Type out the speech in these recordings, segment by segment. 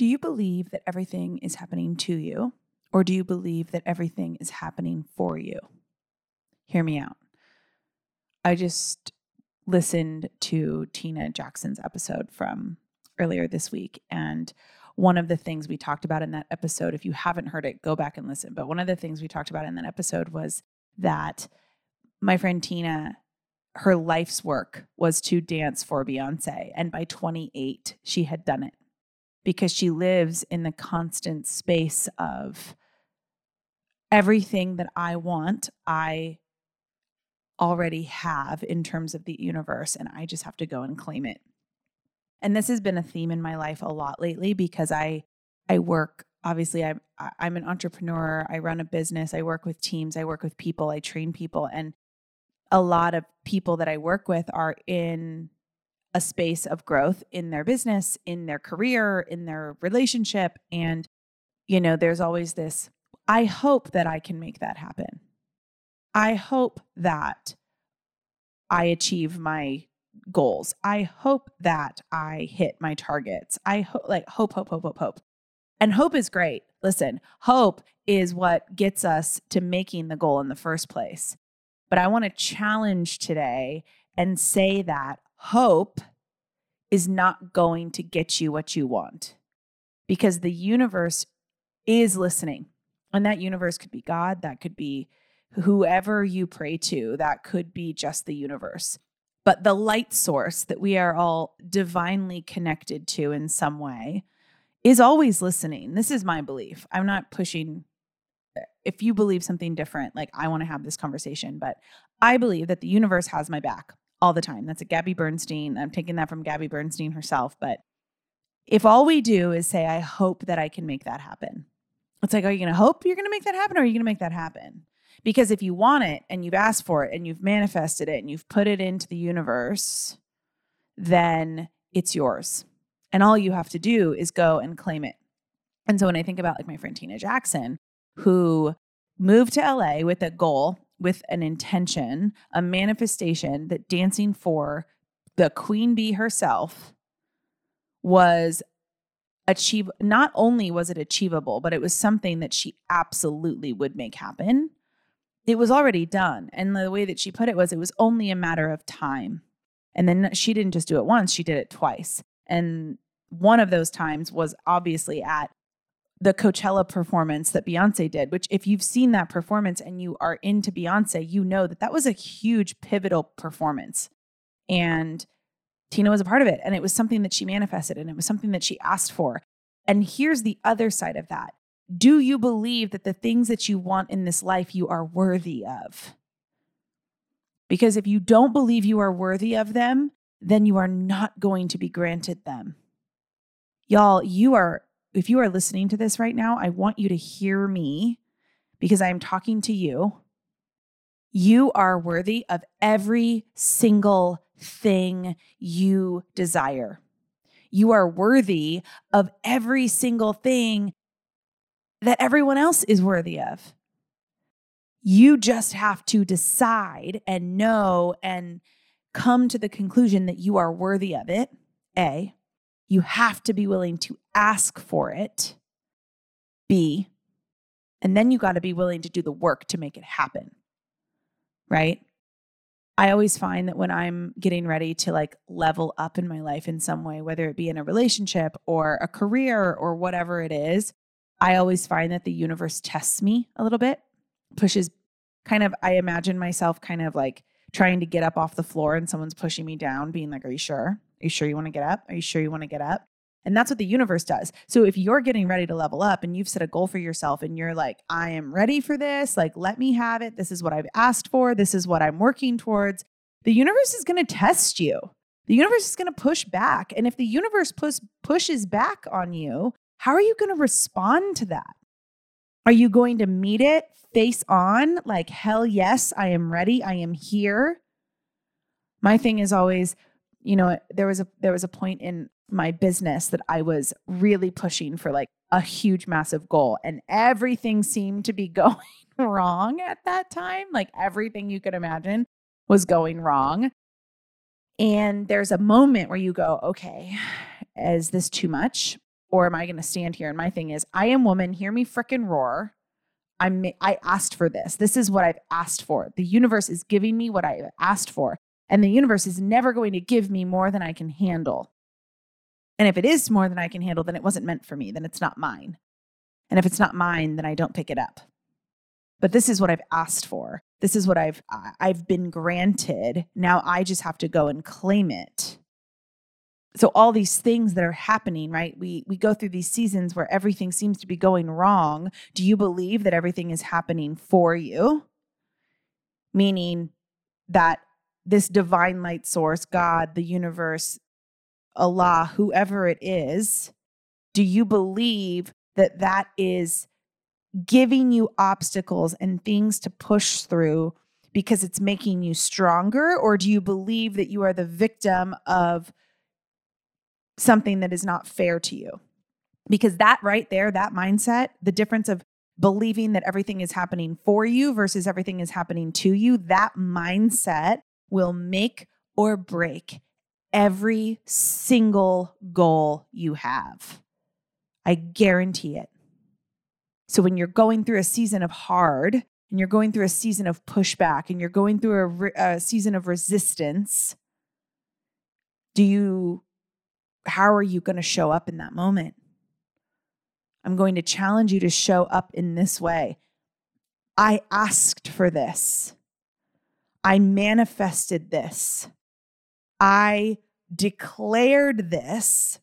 Do you believe that everything is happening to you, or do you believe that everything is happening for you? Hear me out. I just listened to Tina Jackson's episode from earlier this week. And one of the things we talked about in that episode, if you haven't heard it, go back and listen. But one of the things we talked about in that episode was that my friend Tina, her life's work was to dance for Beyonce. And by 28, she had done it because she lives in the constant space of everything that I want, I already have in terms of the universe, and I just have to go and claim it. And this has been a theme in my life a lot lately because I I work obviously I'm I'm an entrepreneur, I run a business, I work with teams, I work with people, I train people and a lot of people that I work with are in a space of growth in their business, in their career, in their relationship. And, you know, there's always this I hope that I can make that happen. I hope that I achieve my goals. I hope that I hit my targets. I hope, like, hope, hope, hope, hope, hope. And hope is great. Listen, hope is what gets us to making the goal in the first place. But I want to challenge today and say that hope is not going to get you what you want because the universe is listening. And that universe could be God, that could be whoever you pray to, that could be just the universe. But the light source that we are all divinely connected to in some way is always listening. This is my belief. I'm not pushing if you believe something different, like I want to have this conversation, but I believe that the universe has my back all the time. That's a Gabby Bernstein. I'm taking that from Gabby Bernstein herself. But if all we do is say, I hope that I can make that happen, it's like, are you going to hope you're going to make that happen or are you going to make that happen? Because if you want it and you've asked for it and you've manifested it and you've put it into the universe, then it's yours. And all you have to do is go and claim it. And so when I think about like my friend Tina Jackson, who moved to LA with a goal with an intention, a manifestation that dancing for the queen bee herself was achieve not only was it achievable but it was something that she absolutely would make happen. It was already done and the way that she put it was it was only a matter of time. And then she didn't just do it once she did it twice. And one of those times was obviously at the Coachella performance that Beyonce did, which, if you've seen that performance and you are into Beyonce, you know that that was a huge pivotal performance. And Tina was a part of it. And it was something that she manifested and it was something that she asked for. And here's the other side of that Do you believe that the things that you want in this life you are worthy of? Because if you don't believe you are worthy of them, then you are not going to be granted them. Y'all, you are if you are listening to this right now, I want you to hear me because I am talking to you. You are worthy of every single thing you desire. You are worthy of every single thing that everyone else is worthy of. You just have to decide and know and come to the conclusion that you are worthy of it. A. You have to be willing to ask for it. B. And then you got to be willing to do the work to make it happen. Right? I always find that when I'm getting ready to like level up in my life in some way, whether it be in a relationship or a career or whatever it is, I always find that the universe tests me a little bit, pushes kind of, I imagine myself kind of like trying to get up off the floor and someone's pushing me down, being like, Are you sure? Are you sure you want to get up? Are you sure you want to get up? And that's what the universe does. So if you're getting ready to level up and you've set a goal for yourself and you're like, I am ready for this, like, let me have it. This is what I've asked for. This is what I'm working towards. The universe is going to test you. The universe is going to push back. And if the universe push, pushes back on you, how are you going to respond to that? Are you going to meet it face on? Like, hell yes, I am ready. I am here. My thing is always, you know, there was a there was a point in my business that I was really pushing for like a huge massive goal and everything seemed to be going wrong at that time. Like everything you could imagine was going wrong. And there's a moment where you go, okay, is this too much? or am I going to stand here? And my thing is, I am woman, hear me frickin' roar. I'm I asked for this. This is what I've asked for. The universe is giving me what I've asked for. And the universe is never going to give me more than I can handle. And if it is more than I can handle, then it wasn't meant for me, then it's not mine. And if it's not mine, then I don't pick it up. But this is what I've asked for. This is what I've I've been granted. Now I just have to go and claim it so all these things that are happening right we we go through these seasons where everything seems to be going wrong do you believe that everything is happening for you meaning that this divine light source god the universe allah whoever it is do you believe that that is giving you obstacles and things to push through because it's making you stronger or do you believe that you are the victim of something that is not fair to you. Because that right there, that mindset, the difference of believing that everything is happening for you versus everything is happening to you, that mindset will make or break every single goal you have. I guarantee it. So when you're going through a season of hard and you're going through a season of pushback and you're going through a, a season of resistance, do you how are you going to show up in that moment? I'm going to challenge you to show up in this way. I asked for this. I manifested this. I declared this.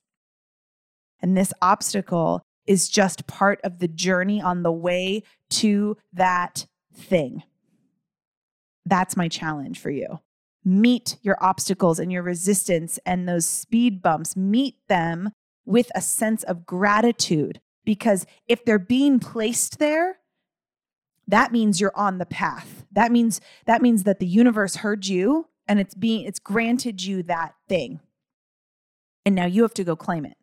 And this obstacle is just part of the journey on the way to that thing. That's my challenge for you meet your obstacles and your resistance and those speed bumps, meet them with a sense of gratitude. Because if they're being placed there, that means you're on the path. That means that means that the universe heard you and it's being it's granted you that thing. And now you have to go claim it.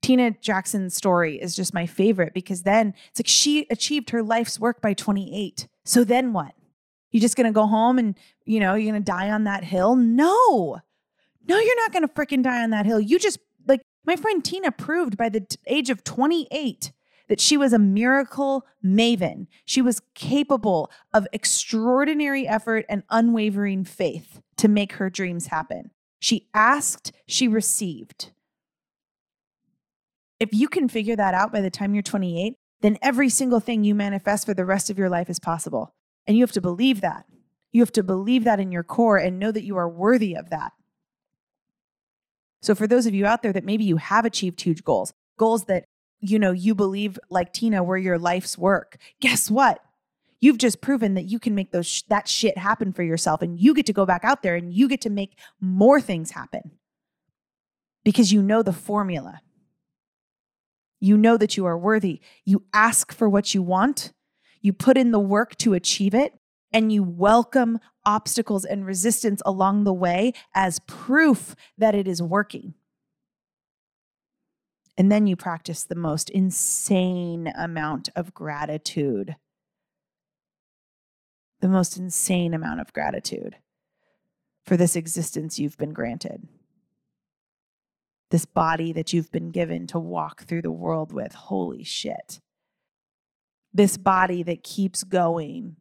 Tina Jackson's story is just my favorite because then it's like she achieved her life's work by 28. So then what? You're just going to go home and, you know, you're going to die on that hill? No. No, you're not going to freaking die on that hill. You just, like, my friend Tina proved by the t- age of 28 that she was a miracle maven. She was capable of extraordinary effort and unwavering faith to make her dreams happen. She asked, she received. If you can figure that out by the time you're 28, then every single thing you manifest for the rest of your life is possible. And you have to believe that. You have to believe that in your core and know that you are worthy of that. So for those of you out there that maybe you have achieved huge goals, goals that you know you believe like Tina were your life's work. Guess what? You've just proven that you can make those sh- that shit happen for yourself and you get to go back out there and you get to make more things happen. Because you know the formula. You know that you are worthy. You ask for what you want you put in the work to achieve it, and you welcome obstacles and resistance along the way as proof that it is working. And then you practice the most insane amount of gratitude. The most insane amount of gratitude for this existence you've been granted. This body that you've been given to walk through the world with. Holy shit this body that keeps going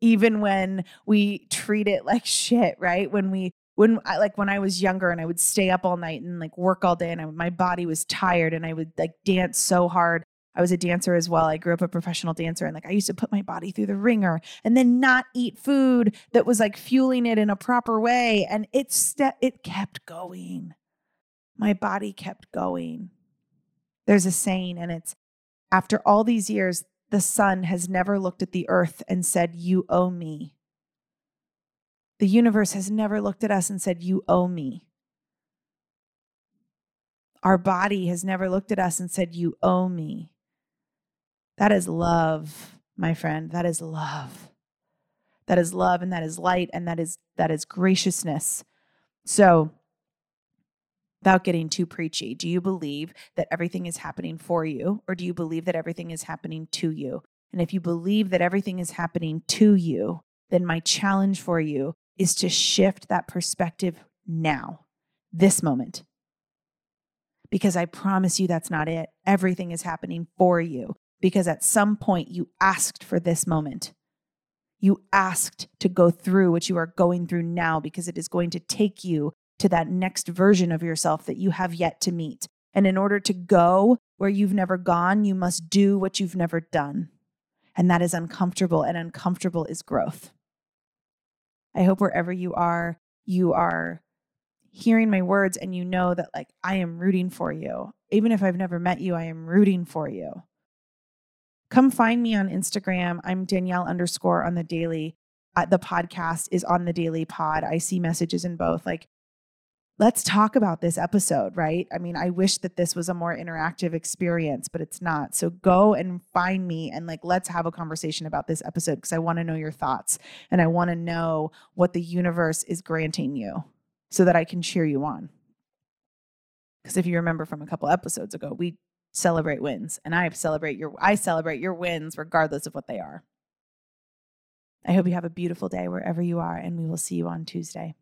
even when we treat it like shit right when we when I, like when I was younger and I would stay up all night and like work all day and I, my body was tired and I would like dance so hard. I was a dancer as well. I grew up a professional dancer and like I used to put my body through the wringer and then not eat food that was like fueling it in a proper way and it it kept going. My body kept going. There's a saying and it's after all these years the sun has never looked at the earth and said, You owe me. The universe has never looked at us and said, You owe me. Our body has never looked at us and said, You owe me. That is love, my friend. That is love. That is love and that is light and that is that is graciousness. So without getting too preachy, do you believe that everything is happening for you or do you believe that everything is happening to you? And if you believe that everything is happening to you, then my challenge for you is to shift that perspective now, this moment. because I promise you that's not it. Everything is happening for you because at some point you asked for this moment. You asked to go through what you are going through now because it is going to take you to that next version of yourself that you have yet to meet. And in order to go where you've never gone, you must do what you've never done. And that is uncomfortable, and uncomfortable is growth. I hope wherever you are, you are hearing my words and you know that, like, I am rooting for you. Even if I've never met you, I am rooting for you. Come find me on Instagram. I'm Danielle underscore on the daily. Uh, the podcast is on the daily pod. I see messages in both. Like, let's talk about this episode, right? I mean, I wish that this was a more interactive experience, but it's not. So go and find me and like, let's have a conversation about this episode because I want to know your thoughts and I want to know what the universe is granting you so that I can cheer you on. Because if you remember from a couple episodes ago, we celebrate wins and I celebrate your I celebrate your wins regardless of what they are. I hope you have a beautiful day wherever you are and we will see you on Tuesday.